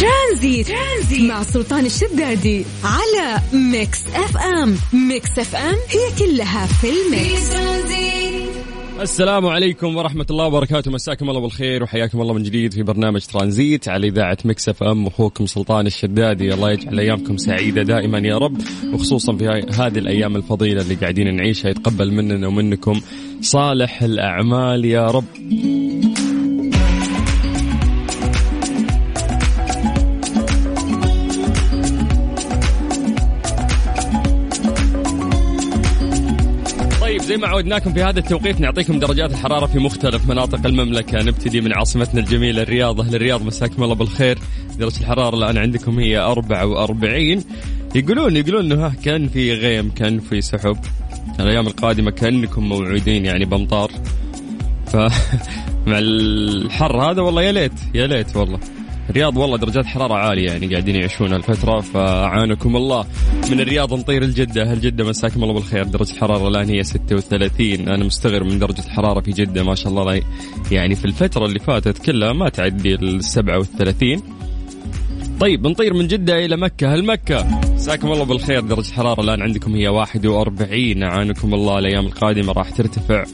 ترانزيت, ترانزيت. مع سلطان الشدادي على Mix FM. Mix FM هي كلها في ال mix. السلام عليكم ورحمة الله وبركاته. مساكم الله بالخير وحياكم الله من جديد في برنامج ترانزيت على إذاعة Mix FM. أخوكم سلطان الشدادي. الله يجعل أيامكم سعيدة دائما يا رب. وخصوصا في هذه الأيام الفضيلة اللي قاعدين نعيشها يتقبل مننا ومنكم صالح الأعمال يا رب. زي ما عودناكم في هذا التوقيت. نعطيكم درجات الحرارة في مختلف مناطق المملكة. نبتدي من عاصمتنا الجميلة الرياض أهل الرياض مساكم الله بالخير. درجة الحرارة الآن عندكم هي 44 يقولون يقولون إنه كان في غيم كان في سحب. الأيام القادمة كأنكم موعودين يعني بامطار ف مع الحر هذا والله يا ليت يا ليت والله. الرياض والله درجات حرارة عالية يعني قاعدين يعيشون الفترة فأعانكم الله. من الرياض نطير الجدة هل جدة مساكم الله بالخير؟ درجة الحرارة الآن هي 36 أنا مستغرب من درجة الحرارة في جدة ما شاء الله. يعني في الفترة اللي فاتت كلها ما تعدي ال 37 طيب بنطير من جدة إلى مكة هل مكة؟ مساكم الله بالخير. درجة الحرارة الآن عندكم هي 41 أعانكم الله. الأيام القادمة راح ترتفع.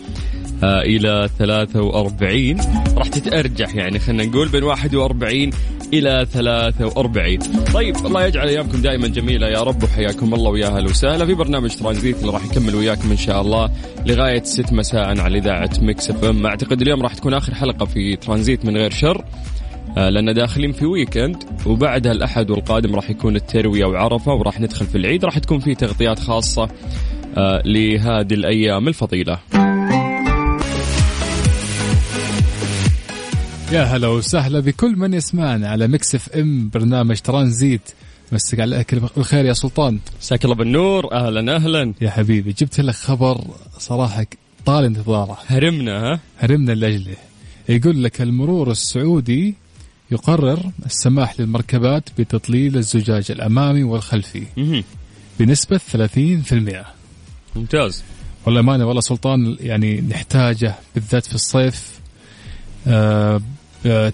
إلى 43 راح تتأرجح يعني خلينا نقول بين 41 إلى 43 طيب الله يجعل أيامكم دائما جميلة. يا رب وحياكم الله ويا أهلا وسهلا في برنامج ترانزيت اللي راح يكمل وياكم إن شاء الله لغاية 6 مساء على إذاعة Mix FM. أعتقد اليوم راح تكون آخر حلقة في ترانزيت من غير شر. آه، لأن داخلين في weekend وبعدها الأحد والقادم راح يكون التروية وعرفة وراح ندخل في العيد. راح تكون في تغطيات خاصة آه، لهذه الأيام الفضيلة. يا هلا وسهلا بكل من يسمعنا على Mix FM برنامج ترانزيت. مسك على الخير يا سلطان. مساك الله بالنور أهلا أهلا. يا حبيبي جبت لك خبر صراحة طال انتظاره. هرمنا ها؟ هرمنا لأجله. يقول لك المرور السعودي يقرر السماح للمركبات بتطليل الزجاج الأمامي والخلفي. بنسبة 30% ممتاز. والله ما والله سلطان يعني نحتاجه بالذات في الصيف. آه،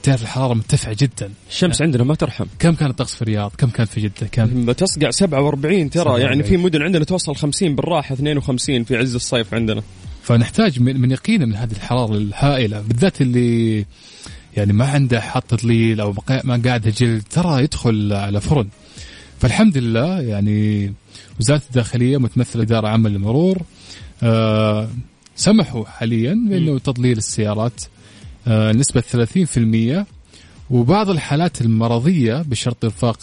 تعرف الحرارة مرتفعه جدا. الشمس عندنا ما ترحم. كم كان الطقس في الرياض؟ كم كان في جدة؟ كم؟ بتصقع 47 ترى 47. يعني في مدن عندنا توصل 50 بالراحة 52 في عز الصيف عندنا. فنحتاج من, يقينا من هذه الحرارة الهائلة بالذات اللي يعني ما عنده حط تضليل أو ما قاعد جلد ترى يدخل على فرن. فالحمد لله يعني وزارة الداخلية متمثلة إدارة عامه للمرور آه سمحوا حاليا بإنه تضليل السيارات آه، نسبة 30% وبعض الحالات المرضية بشرط إرفاق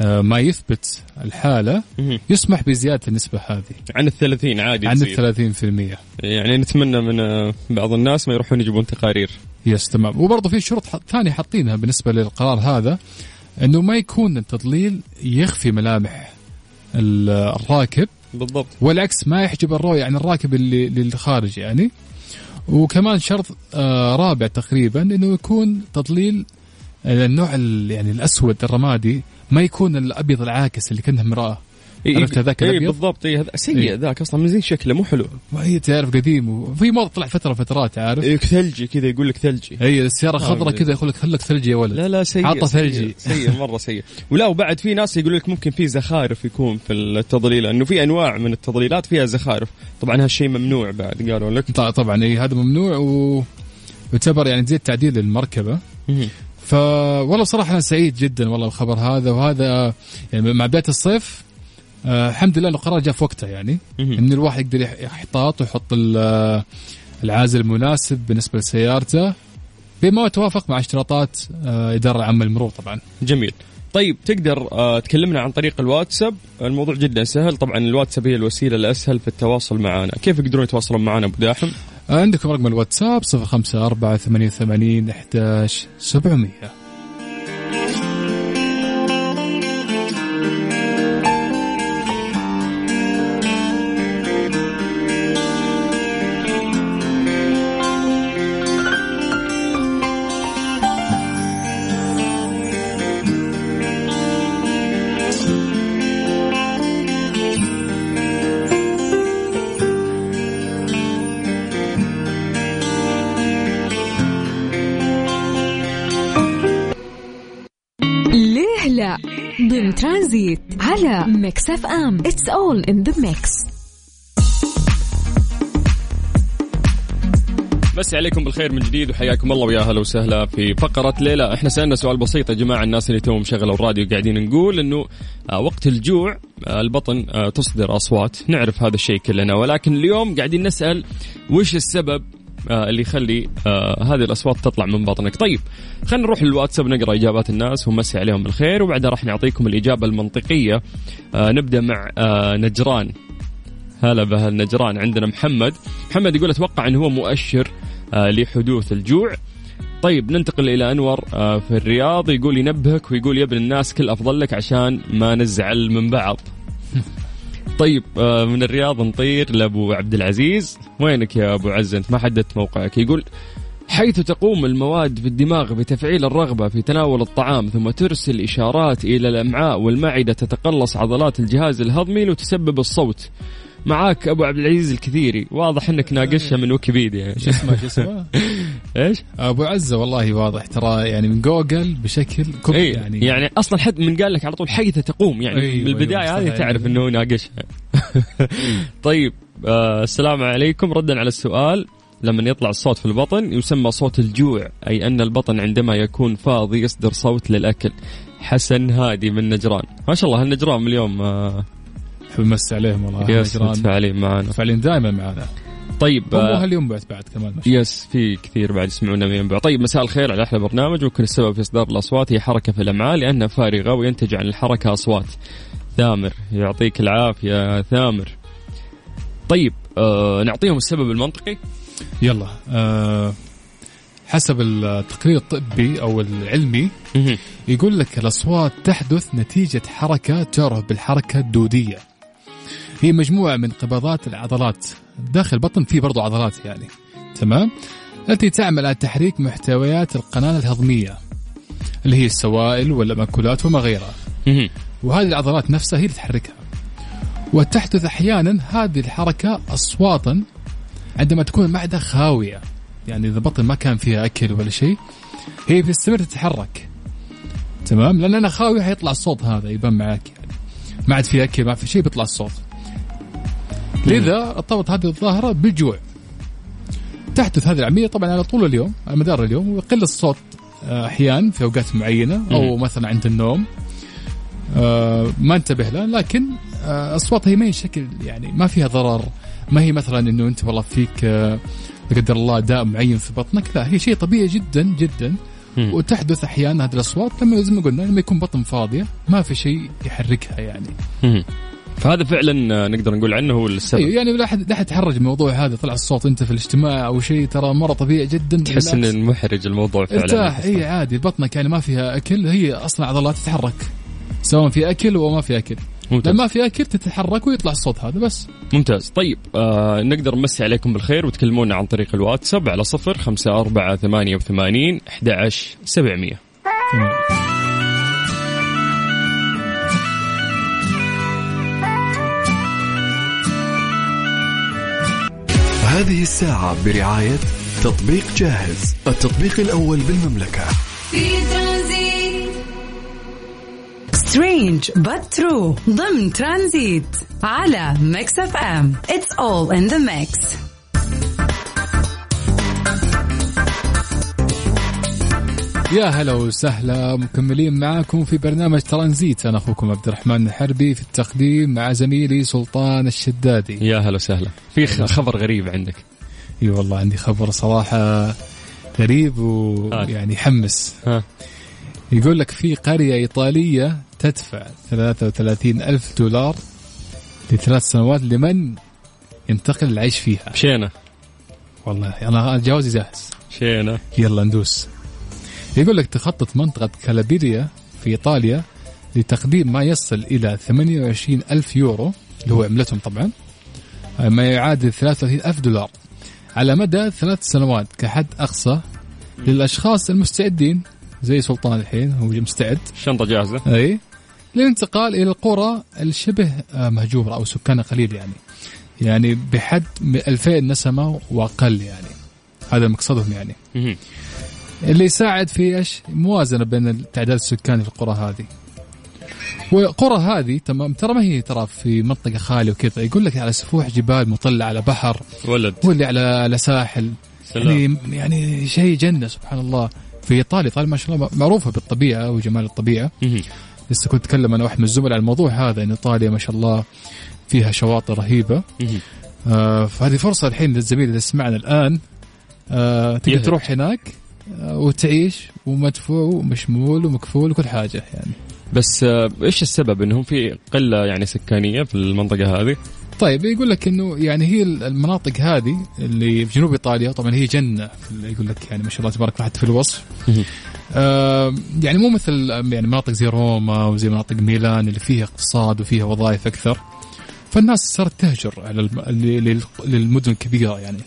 آه، ما يثبت الحالة يسمح بزيادة النسبة هذه. عن الثلاثين عادي عن الثلاثين في المية. يعني نتمنى من آه، بعض الناس ما يروحون يجيبون تقارير. يس تمام. وبرضه في شروط ثانية حاطينها بالنسبة للقرار هذا إنه ما يكون التضليل يخفي ملامح الراكب. بالضبط. والعكس ما يحجب الرؤية عن الراكب اللي للخارج يعني. وكمان شرط آه رابع تقريبا إنه يكون تضليل النوع يعني الأسود الرمادي ما يكون الأبيض العاكس اللي كأنه مراه إيه عرفت هذاك إيه بالضبط. إيه سيء إيه. ذاك أصلا من زين شكله مو حلو. وهي تعرف قديم وفي موضه طلع فترة فترات عارف؟ إيه ثلجي كذا يقول لك ثلجي. اي السيارة خضراء كذا يقول لك خلك ثلجي يا ولد؟ لا لا سيء عطى ثلجي. سيء مرة سيء. ولا وبعد في ناس يقول لك ممكن في زخارف يكون في التضليل لأنه في أنواع من التضليلات فيها زخارف. طبعا هالشيء ممنوع بعد قالوا لك. طبعا اي هذا ممنوع و يعتبر يعني زي تعديل للمركبة. ف والله بصراحه أنا سعيد جدا والله الخبر هذا وهذا يعني مع بداية الصيف آه الحمد لله القرار جاء في وقته يعني. إن الواحد يقدر يحتاط ويحط العازل المناسب بالنسبة لسيارته بما يتوافق مع اشتراطات آه إدارة العامه للمرور طبعا. جميل. طيب تقدر آه تكلمنا عن طريق الواتساب. الموضوع جدا سهل. طبعا الواتساب هي الوسيلة الأسهل في التواصل معنا. كيف يقدرون يتواصلون معنا أبو داحم؟ آه عندكم رقم الواتساب 054 88 11 700 ضمن ترانزيت على Mix FM it's all in the mix مسا عليكم بالخير من جديد وحياكم الله ويا أهلا وسهلا في فقرة ليلى، إحنا سألنا سؤال بسيط يا جماعة الناس اللي توهم شغلوا الراديو قاعدين نقول إنه آه، وقت الجوع آه، البطن آه، تصدر أصوات، نعرف هذا الشيء كلنا ولكن اليوم قاعدين نسأل وش السبب اللي يخلي هذه الأصوات تطلع من بطنك. طيب خلينا نروح للواتساب نقرأ إجابات الناس. ونمسي عليهم بالخير وبعدها راح نعطيكم الإجابة المنطقية. نبدأ مع نجران. هلا بهالنجران عندنا محمد. محمد يقول أتوقع إنه هو مؤشر آه، لحدوث الجوع. طيب ننتقل إلى أنور آه، في الرياض يقول ينبهك ويقول يا ابن الناس كل أفضل لك عشان ما نزعل من بعض. طيب آه، من الرياض نطير لأبو عبد العزيز. وينك يا أبو عز انت ما حددت موقعك. يقول حيث تقوم المواد في الدماغ بتفعيل الرغبة في تناول الطعام ثم ترسل إشارات إلى الأمعاء والمعدة تتقلص عضلات الجهاز الهضمي وتسبب الصوت معاك أبو عبد العزيز الكثيري. واضح إنك ناقشها من ويكيبيديا. يعني. شو اسمه شو اسمه؟ إيش؟ أبو عزة والله واضح. ترى يعني من جوجل بشكل كبير أيه يعني. يعني أصلا حد من قال لك على طول حيث تقوم يعني أيه من البداية أيوة هذه تعرف إنه ناقشها. طيب آه السلام عليكم. ردا على السؤال. لما يطلع الصوت في البطن يسمى صوت الجوع أي أن البطن عندما يكون فاضي يصدر صوت للأكل. حسن هادي من نجران. ما شاء الله النجران من اليوم آه بمس عليهم والله يس فعلين معنا فعلين دائما معنا طيب آه اليوم بعد بعد كمان مش يس في كثير بعد يسمعونا من بعد طيب مساء الخير على أحلى برنامج وكل السبب في إصدار الأصوات هي حركة في الأمعاء لانها فارغة وينتج عن الحركة أصوات. ثامر يعطيك العافية ثامر. طيب آه نعطيهم السبب المنطقي. يلا آه حسب التقرير الطبي أو العلمي يقول لك الأصوات تحدث نتيجة حركة تعرف بالحركة الدودية. هي مجموعة من قبضات العضلات. داخل البطن في برضو عضلات يعني. تمام؟ التي تعمل على تحريك محتويات القناة الهضمية. اللي هي السوائل والمأكولات وما غيرها. وهذه العضلات نفسها هي اللي تحركها. وتحدث أحيانا هذه الحركة أصواتا عندما تكون المعدة خاوية. يعني إذا البطن ما كان فيها أكل ولا شيء هي بتستمر تتحرك. تمام؟ لأن أنا خاوية حيطلع الصوت هذا يبان معاك يعني. ما عاد في أكل ما في شيء بيطلع الصوت. لذا ارتبط هذه الظاهرة بالجوع. تحدث هذه العملية طبعا على طول اليوم على مدار اليوم ويقل الصوت آه، أحيانا في أوقات معينة أو مثلا عند النوم. آه، ما انتبه له لكن آه، أصوات هي ما هي شكل يعني ما فيها ضرر. ما هي مثلا إنه أنت والله فيك لا قدر الله داء معين في بطنك لا هي شيء طبيعي جدا جدا. وتحدث أحيانا هذه الأصوات لما زي ما قلنا لما يكون بطن فاضية ما في شيء يحركها يعني. فهذا فعلا نقدر نقول عنه هو السبب. أيوه يعني لا أحد لا أحد تحرج الموضوع هذا طلع الصوت أنت في الاجتماع أو شيء ترى مرة طبيعي جدا. تحس إنه محرج الموضوع فعلا. ارتاح اي عادي بطنك يعني ما فيها أكل هي أصلا عضلات تتحرك سواء في أكل أو ما في أكل. ممتاز. لما في أكل تتحرك ويطلع الصوت هذا بس. ممتاز. طيب آه نقدر نمسي عليكم بالخير وتكلمونا عن طريق الواتساب على صفر خمسة أربعة ثمانية وثمانين أحد عشر سبعمية. هذه الساعة برعاية تطبيق جاهز التطبيق الأول بالمملكة. في ترانزيت. strange but true ضمن ترانزيت على Mix FM. it's all in the mix يا هلا وسهلا مكملين معاكم في برنامج ترانزيت. أنا أخوكم عبد الرحمن الحربي في التقديم مع زميلي سلطان الشدادي. يا هلا وسهلا. في خبر غريب عندك. إي والله عندي خبر صراحة غريب ويعني يحمس ها. يقول لك في قرية إيطالية تدفع 33 ألف دولار لثلاث سنوات لمن ينتقل العيش فيها. شينا. والله أنا جوازي جاهز. شينا. يلا ندوس. يقول لك تخطط منطقة كالابيريا في إيطاليا لتقديم ما يصل إلى 28 ألف يورو اللي هو عملتهم طبعا ما يعادل 33 ألف دولار. على مدى ثلاث سنوات كحد أقصى للأشخاص المستعدين زي سلطان الحين هو مستعد. الشنطة جاهزة. أي للانتقال إلى القرى الشبه مهجورة أو سكانها قليل يعني. يعني بحد 2000 نسمة وأقل يعني. هذا مقصدهم يعني. اللي يساعد في إيش؟ موازنة بين تعداد السكان في القرى هذه. وقرى هذه تمام ترى ما هي ترى في منطقة خالية وكذا يقول لك على سفوح جبال مطلة على بحر ولد واللي على على ساحل سلام. يعني يعني شيء جنة سبحان الله في إيطاليا ايطاليا ما شاء الله معروفة بالطبيعة وجمال الطبيعة. لسه كنت أتكلم أنا واحد من الزملاء عن الموضوع هذا إن إيطاليا ما شاء الله فيها شواطئ رهيبة. آه فهذه فرصة الحين للزميل اللي سمعنا الآن آه تقدر. تروح هناك وتعيش ومدفوع ومشمول ومكفول وكل حاجة يعني. بس آه، إيش السبب إنهم في قلة يعني سكانية في المنطقة هذه؟ طيب يقول لك إنه يعني هي المناطق هذه اللي في جنوب إيطاليا طبعا هي جنة يقول لك يعني ما شاء الله تبارك الله حتى في الوصف. آه يعني مو مثل يعني مناطق زي روما وزي مناطق ميلان اللي فيها اقتصاد وفيها وظائف أكثر. فالناس صارت تهجر على للمدن الكبيرة يعني.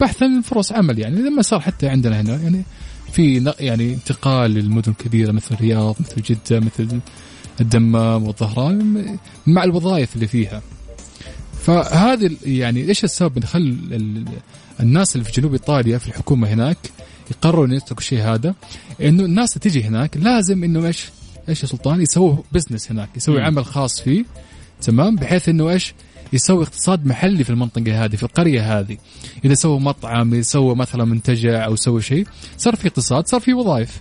بحثا عن فرص عمل يعني لما صار حتى عندنا هنا يعني في يعني انتقال للمدن الكبيرة مثل الرياض مثل جدة مثل الدمام والظهران مع الوظائف اللي فيها. فهذه يعني إيش السبب اللي خل ال- الناس اللي في جنوب إيطاليا في الحكومة هناك يقرروا انه يتركوا الشيء هذا؟ إنه الناس اللي تجي هناك لازم إنه إيش؟ إيش يا سلطان؟ يسووا بزنس هناك يسوي. عمل خاص فيه تمام؟ بحيث إنه إيش؟ يسوي اقتصاد محلي في المنطقة هذه في القرية هذه. إذا سوى مطعم يسوى مثلا منتجع أو سوى شيء صار في اقتصاد صار في وظائف.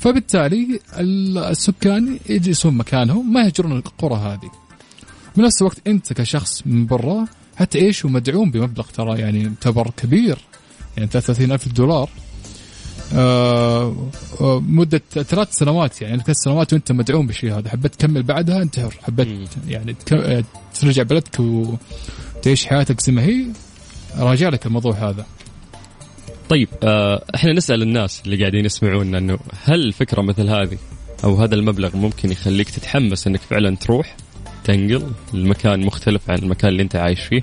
فبالتالي ال- السكان يجلسون مكانهم ما يهجرون القرى هذه. بنفس الوقت أنت كشخص من برا حتعيش ومدعوم بمبلغ ترى يعني يعتبر كبير يعني 33 ألف دولار. آه آه، مدة ثلاث سنوات يعني ثلاث سنوات وانت مدعوم بالشيء هذا. حبيت تكمل بعدها انت حر حبيت. يعني آه، ترجع بلدك وتعيش حياتك زي ما هي. راجع لك الموضوع هذا. طيب إحنا نسأل الناس اللي قاعدين يسمعونا إنه هل فكره مثل هذه أو هذا المبلغ ممكن يخليك تتحمس إنك فعلا تروح تنقل المكان مختلف عن المكان اللي أنت عايش فيه؟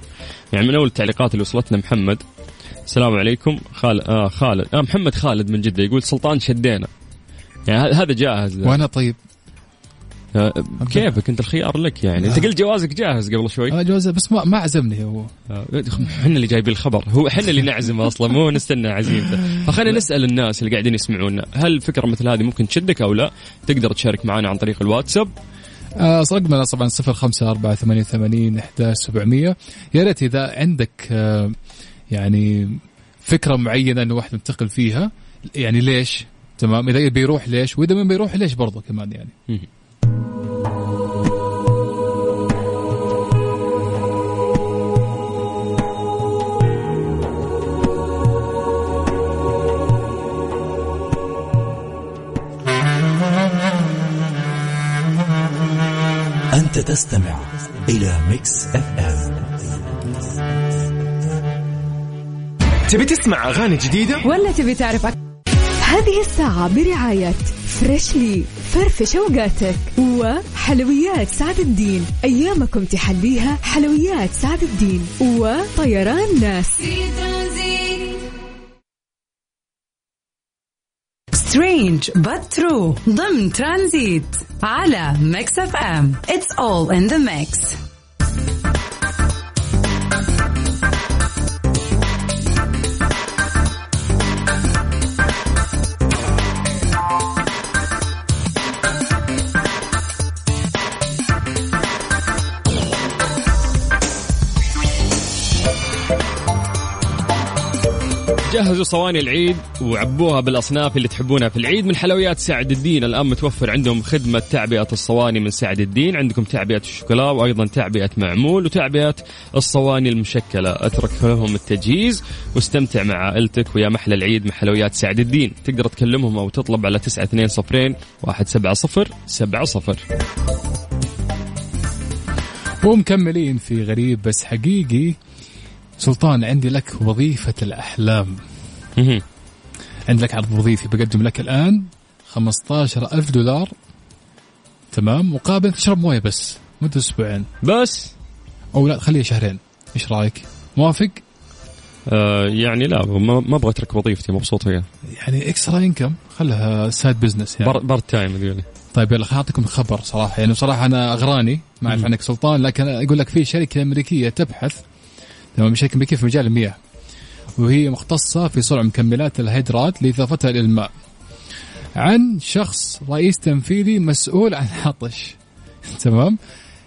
يعني من أول التعليقات اللي وصلتنا محمد السلام عليكم. خالد آه خالد. آه محمد خالد من جدة يقول سلطان شدينا. يعني هذا جاهز. وأنا طيب. آه كيفك؟ أنت الخيار لك يعني. أنت قلت جوازك جاهز قبل شوي. أنا جوزه بس ما ما عزمني هو. آه، إحنا اللي جايبين الخبر. هو إحنا اللي نعزمه أصلا مو نستنى عزيمته. فخلينا نسأل الناس اللي قاعدين يسمعونا هل فكرة مثل هذه ممكن تشدك أو لا؟ تقدر تشارك معنا عن طريق الواتساب. آه رقمنا طبعا أربعة ثمانية وثمانين إحدى سبعمية. يا ريت إذا عندك آه يعني فكرة معينة إنه واحد ينتقل فيها يعني ليش؟ تمام؟ إذا بيروح ليش؟ وإذا ما بيروح ليش برضه كمان يعني. أنت تستمع إلى Mix FM. تبي تسمع أغاني جديدة؟ ولا تبي تعرف أك... هذه الساعة برعاية Freshly فرفش اوقاتك وحلويات سعد الدين. أيامكم تحليها حلويات سعد الدين. وطيران ناس. strange but true. ضمن ترانزيت. على Mix FM It's all in the mix. جهزوا صواني العيد وعبوها بالاصناف اللي تحبونها في العيد من حلويات سعد الدين. الآن متوفر عندهم خدمة تعبئة الصواني من سعد الدين. عندكم تعبئة الشوكولا وأيضا تعبئة معمول وتعبئة الصواني المشكلة. أترك لهم التجهيز واستمتع مع عائلتك ويا محلى العيد مع حلويات سعد الدين. تقدر تكلمهم أو تطلب على 920 170 70 ومكملين في غريب بس حقيقي. سلطان عندي لك وظيفة الأحلام. لك عرض وظيفي بقدم لك الآن 15 ألف دولار. تمام؟ مقابل تشرب موية بس مدة أسبوعين. بس. أو لا خليها شهرين. إيش رأيك؟ موافق؟ آه يعني لا ما أبغى أترك وظيفتي مبسوط فيها يعني. extra income خلها side business يعني. par- part time هذول طيب يلا خليني أعطيكم خبر صراحة. يعني بصراحة أنا أغراني ما أعرف. عنك سلطان لكن أقول لك في شركة أمريكية تبحث. تمام شركة أمريكية في مجال المياه. وهي مختصة في صنع مكملات الهيدرات لإضافتها إلى الماء. عن شخص رئيس تنفيذي مسؤول عن العطش تمام؟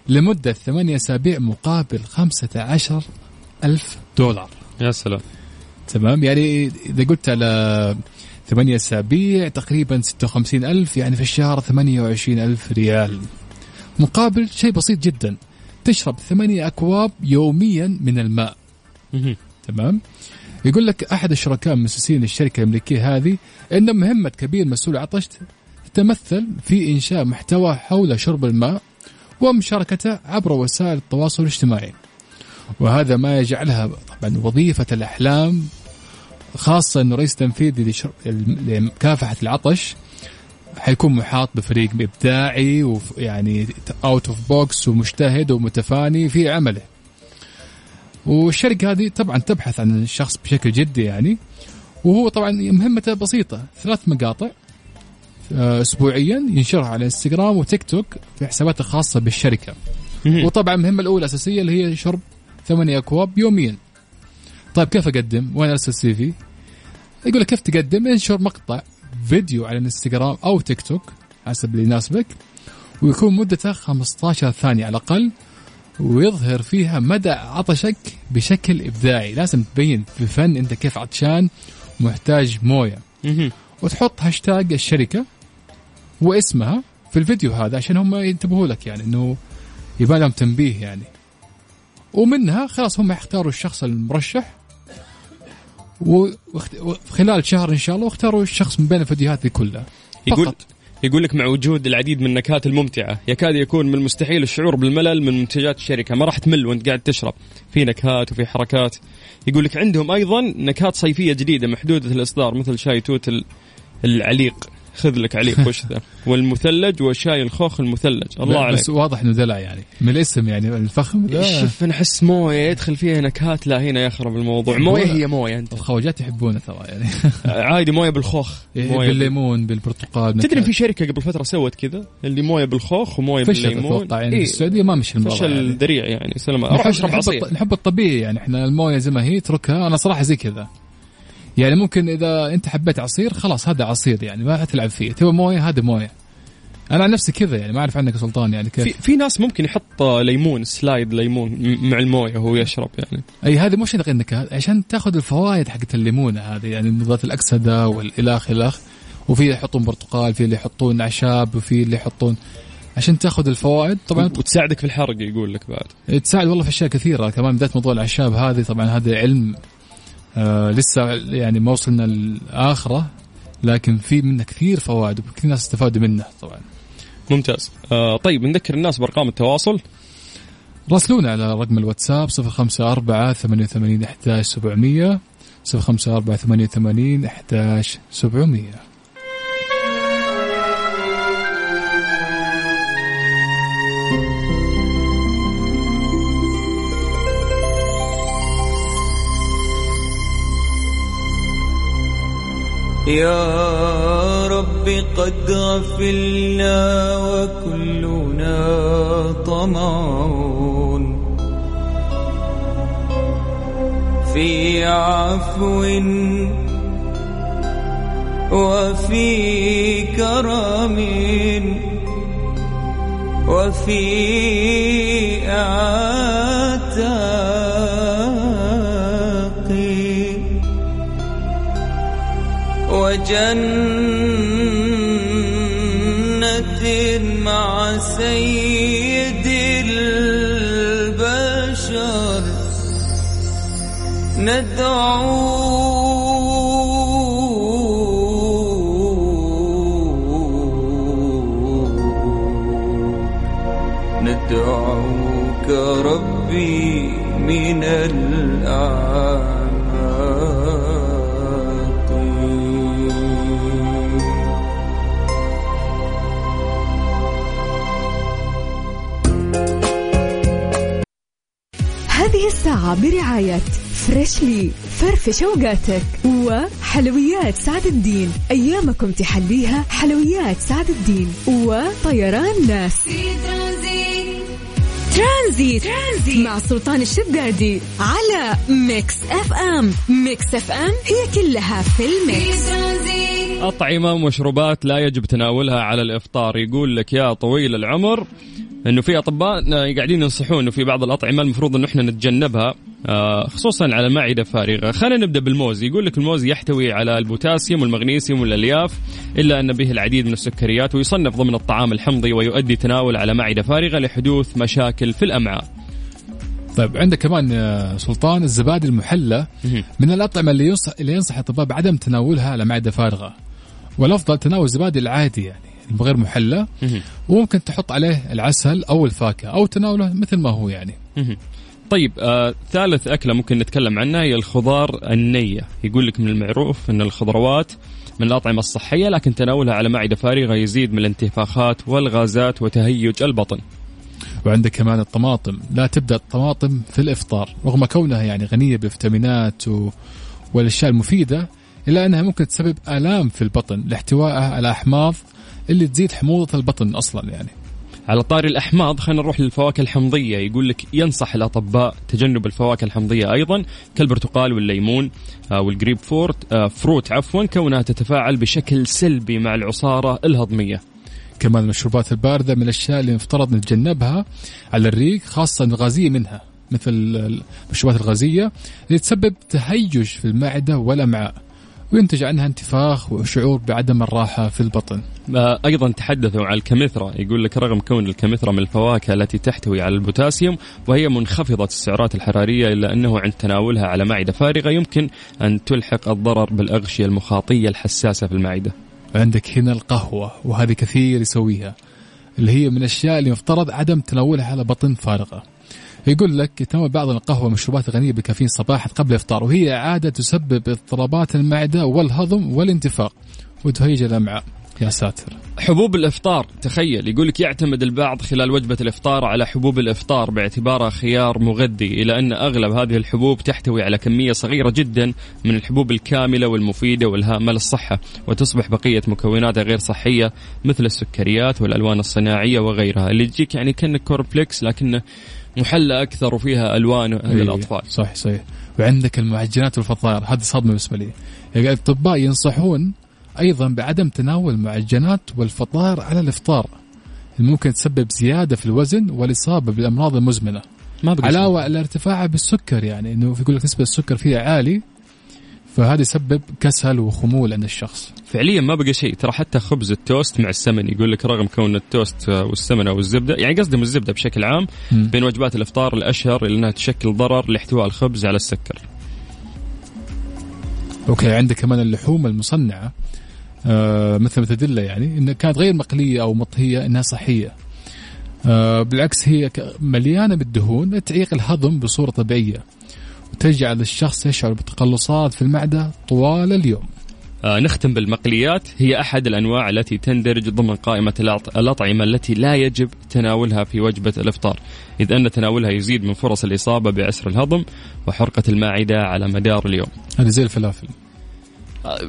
لمدة ثمانية أسابيع مقابل خمسة عشر ألف دولار. يا سلام. تمام؟ يعني إذا قلت على ثمانية أسابيع تقريبا ستة وخمسين ألف يعني في الشهر ثمانية وعشرين ألف ريال. مقابل شيء بسيط جدا. تشرب ثمانية أكواب يوميا من الماء. تمام؟ يقول لك أحد الشركاء المؤسسين الشركة الأمريكية هذه أن مهمة كبير مسؤول عطش تتمثل في إنشاء محتوى حول شرب الماء ومشاركته عبر وسائل التواصل الاجتماعي وهذا ما يجعلها طبعا وظيفة الأحلام خاصة أنه رئيس تنفيذي لمكافحة العطش حيكون محاط بفريق إبداعي ويعني out of box ومجتهد ومتفاني في عمله. والشركة هذه طبعا تبحث عن الشخص بشكل جدي يعني وهو طبعا مهمته بسيطة ثلاث مقاطع آه، اسبوعيا ينشرها على إنستغرام وتيك توك في حساباته الخاصة بالشركة. وطبعا المهمة الأولى الأساسية اللي هي شرب ثمانية أكواب يوميا. طيب كيف أقدم؟ وين أرسل ال CV؟ يقول لك كيف تقدم؟ انشر مقطع فيديو على الانستغرام أو تيك توك حسب اللي يناسبك ويكون مدته 15 ثانية على الأقل ويظهر فيها مدى عطشك بشكل إبداعي. لازم تبين في فن أنت كيف عطشان محتاج موية. وتحط هاشتاج الشركة واسمها في الفيديو هذا عشان هم ينتبهوا لك يعني إنه يبان لهم تنبيه يعني. ومنها خلاص هم يختاروا الشخص المرشح. وخلال شهر إن شاء الله واختاروا الشخص من بين الفيديوهات دي كلها. يقول فقط. يقول لك مع وجود العديد من النكهات الممتعة يكاد يكون من المستحيل الشعور بالملل من منتجات الشركة. ما راح تمل وانت قاعد تشرب. في نكهات وفي حركات. يقول لك عندهم أيضا نكهات صيفية جديدة محدودة الإصدار مثل شاي توت العليق. خذ لك عليك وش ذا والمثلج وشاي الخوخ المثلج. الله عليك. بس واضح إنه دلع يعني. من الاسم يعني الفخم. شوف أنا أحس موية يدخل فيها نكهات لا هنا يخرب الموضوع. موية هي موية أنت. الخواجات يحبونه ترى يعني. عادي موية بالخوخ. إيه، موية بالليمون بالبرتقال تدري في شركة قبل فترة سوت كذا اللي موية بالخوخ وموية بالليمون. أتوقع يعني إيه؟ السعودية ما مشي الموضوع فشل يعني. ذريع يعني. سلام. أروح أشرب عصير. نحب الطبيعي يعني إحنا الموية زي ما هي اتركها. أنا صراحة زي كذا. يعني ممكن إذا أنت حبيت عصير خلاص هذا عصير يعني ما تلعب فيه. تبغى موية هذا موية. أنا عن نفسي كذا يعني ما أعرف عنك سلطان يعني كيف. في, في ناس ممكن يحط ليمون سلايد ليمون مع الموية وهو يشرب يعني. أي هذه مش إنك عشان تأخذ الفوائد حقت الليمونة هذه يعني مضادات الأكسدة والالخ الخ وفي اللي يحطون برتقال في اللي يحطون أعشاب وفي اللي يحطون عشان تأخذ الفوائد طبعا وتساعدك في الحرق يقول لك بعد. تساعد والله في أشياء كثيرة كمان بالذات موضوع الأعشاب هذه طبعا هذا علم آه لسه يعني ما وصلنا لآخره لكن في منه كثير فوائد وكثير ناس استفادوا منه طبعا. ممتاز. آه طيب نذكر الناس بأرقام التواصل. راسلونا على رقم الواتساب 054 88 11 700 054 88 11 يا رب قد غفلنا وكلنا طمعون. في عفو وفي كرم وفي عتاق وجنة مع سيد البشر ندعو ندعوك ربي من الأعماق الساعة برعاية Freshly. فرفش أوقاتك وحلويات سعد الدين. أيامكم تحليها حلويات سعد الدين وطيران ناس. Transit. Transit. مع سلطان الشدادي على Mix FM. Mix FM هي كلها في الميكس. أطعمة ومشروبات لا يجب تناولها على الإفطار. يقول لك يا طويل العمر إنه في أطباء قاعدين ينصحون إنه في بعض الأطعمة المفروض إنه إحنا نتجنبها آه، خصوصا على معدة فارغة، خلينا نبدأ بالموز، يقول لك الموز يحتوي على البوتاسيوم والمغنيسيوم والألياف إلا أن به العديد من السكريات ويصنف ضمن الطعام الحمضي ويؤدي تناول على معدة فارغة لحدوث مشاكل في الأمعاء. طيب عندك كمان يا سلطان الزبادي المحلى من الأطعمة اللي ينصح اللي ينصح الطباب بعدم تناولها على معدة فارغة. والأفضل تناول الزبادي العادي يعني. الغير محلى وممكن تحط عليه العسل أو الفاكهة أو تناوله مثل ما هو يعني. طيب آه، ثالث أكلة ممكن نتكلم عنها هي الخضار النية. يقول لك من المعروف أن الخضروات من الأطعمة الصحية لكن تناولها على معدة فارغة يزيد من الانتفاخات والغازات وتهيج البطن. وعندك كمان الطماطم. لا تبدأ الطماطم في الإفطار رغم كونها يعني غنية بالفيتامينات و... والأشياء المفيدة إلا أنها ممكن تسبب آلام في البطن لاحتوائها على أحماض اللي تزيد حموضة البطن أصلا يعني. على طاري الأحماض خلينا نروح للفواكه الحمضية. يقول لك ينصح الأطباء تجنب الفواكه الحمضية أيضا كالبرتقال والليمون آه، والجريب فورت آه، فروت عفوا كونها تتفاعل بشكل سلبي مع العصارة الهضمية. كمان المشروبات الباردة من الأشياء اللي مفترض نتجنبها على الريق خاصة الغازية منها مثل المشروبات الغازية اللي تسبب تهيج في المعدة والأمعاء وينتج عنها انتفاخ وشعور بعدم الراحة في البطن. أيضا تحدثوا عن الكمثرى. يقول لك رغم كون الكمثرى من الفواكه التي تحتوي على البوتاسيوم وهي منخفضة السعرات الحرارية إلا أنه عند تناولها على معدة فارغة يمكن أن تلحق الضرر بالأغشية المخاطية الحساسة في المعدة. عندك هنا القهوة وهذه كثير يسويها اللي هي من الأشياء اللي يفترض عدم تناولها على بطن فارغة. يقول لك يتناول بعض القهوة مشروبات غنية بالكافيين صباحا قبل الإفطار وهي عادة تسبب اضطرابات المعدة والهضم والانتفاخ وتهيج الأمعاء. يا ساتر. حبوب الإفطار تخيل يقول لك يعتمد البعض خلال وجبة الإفطار على حبوب الإفطار باعتبارها خيار مغذي إلى أن أغلب هذه الحبوب تحتوي على كمية صغيرة جدا من الحبوب الكاملة والمفيدة والهامة للصحة وتصبح بقية مكوناتها غير صحية مثل السكريات والألوان الصناعية وغيرها. اللي تجيك يعني كأنك كوربليكس لكنه محلى أكثر وفيها ألوان للاطفال إيه، صح صحيح وعندك المعجنات والفطائر هذه صدمة بالنسبة لي. يعني الأطباء ينصحون أيضا بعدم تناول المعجنات والفطائر على الإفطار. ممكن تسبب زيادة في الوزن والإصابة بالأمراض المزمنة. ما علاوة على ارتفاعها بالسكر يعني إنه يقول لك نسبة السكر فيها عالي فهذا يسبب كسل وخمول عند الشخص. فعليا ما بقى شيء. ترى حتى خبز التوست مع السمن يقول لك رغم كون التوست والسمن أو الزبده يعني قصدهم الزبدة بشكل عام م. بين وجبات الأفطار الأشهر اللي إنها تشكل ضرر لاحتواء الخبز على السكر. okay عندك كمان اللحوم المصنعة. آه مثل ما تدل يعني انها كانت غير مقلية أو مطهية إنها صحية. آه بالعكس هي مليانة بالدهون تعيق الهضم بصورة طبيعية. وتجعل الشخص يشعر بتقلصات في المعدة طوال اليوم. آه نختم بالمقليات. هي أحد الأنواع التي تندرج ضمن قائمة الأطعمة التي لا يجب تناولها في وجبة الإفطار إذ أن تناولها يزيد من فرص الإصابة بعسر الهضم وحرقة المعدة على مدار اليوم. هذه زي الفلافل.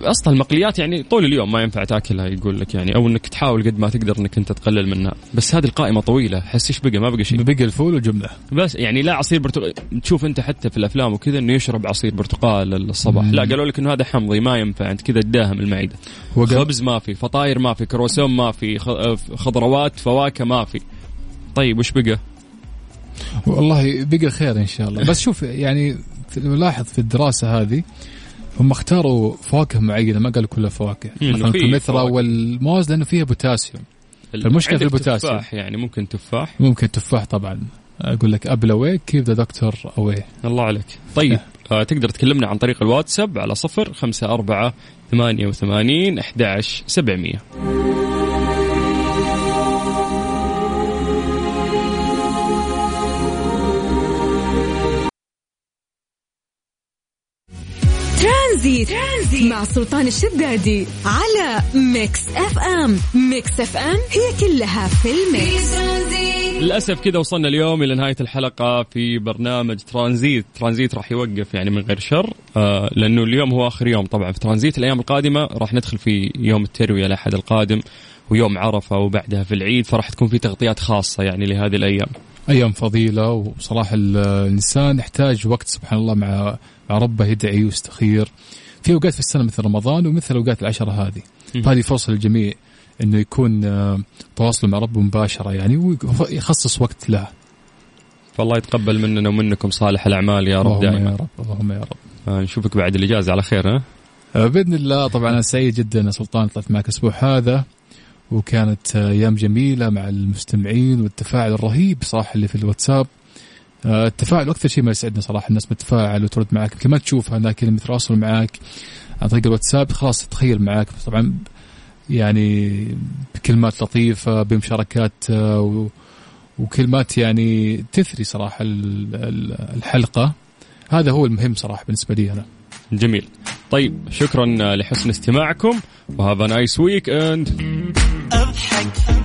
أصلا المقليات يعني طول اليوم ما ينفع تاكلها يقول لك يعني أو إنك تحاول قد ما تقدر إنك أنت تقلل منها. بس هذه القائمة طويلة حس إيش بقى؟ ما بقى شيء. بقى الفول وجمله بس يعني لا عصير برتقال تشوف أنت حتى في الأفلام وكذا إنه يشرب عصير برتقال الصباح. مم. لا قالوا لك إنه هذا حمضي ما ينفع أنت كذا تداهم المعدة. خبز ما في فطاير ما في كروسون ما في خضروات فواكه ما في. طيب وش بقى؟ والله بقى خير إن شاء الله. بس شوف يعني نلاحظ في الدراسة هذه هم اختاروا فواكه معينة ما قالوا كلها فواكه. مثلا الكمثرى والموز لأنه فيها بوتاسيوم المشكلة في البوتاسيوم تفاح يعني ممكن تفاح. ممكن تفاح طبعا. أقول لك apple away keep the doctor away الله عليك. طيب آه تقدر تكلمنا عن طريق الواتساب على صفر خمسة أربعة ثمانية وثمانين أحد سبعمية. Transit, Transit. مع سلطان الشدادي على Mix FM. Mix FM هي كلها في الميكس. للأسف كذا وصلنا اليوم إلى نهاية الحلقة في برنامج Transit. Transit راح يوقف يعني من غير شر آه لأنه اليوم هو آخر يوم. طبعا في ترانزيت الأيام القادمة راح ندخل في يوم الترويه الأحد القادم ويوم عرفة وبعدها في العيد فراح تكون في تغطيات خاصة يعني لهذه الأيام. أيام فضيلة وصراحه الإنسان يحتاج وقت سبحان الله مع مع ربه يدعي ويستخير في أوقات في السنة مثل رمضان ومثل أوقات العشرة هذه. فهذه فرصة للجميع إنه يكون آه، تواصل مع ربه مباشرة يعني ويخصص وقت له. فالله يتقبل مننا ومنكم صالح الأعمال يا رب اللهم دائما. يا رب اللهم يا رب. آه، نشوفك بعد الإجازة على خير ها؟ آه، بإذن الله. طبعا أنا سعيد جدا يا سلطان طلعت معك الأسبوع هذا وكانت أيام جميلة مع المستمعين والتفاعل الرهيب صراحة اللي في الواتساب. التفاعل أكثر شيء ما يسعدنا صراحة الناس بتتفاعل وترد معك. يمكن ما تشوفها لكن لما يتواصلوا معك عن طريق الواتساب خلاص تتخيل معك. طبعا يعني بكلمات لطيفة بمشاركات آه، و- وكلمات يعني تثري صراحة ال- ال- الحلقة. هذا هو المهم صراحة بالنسبة لي أنا. جميل. طيب شكرا لحسن استماعكم. وهذا nice weekend أضحك.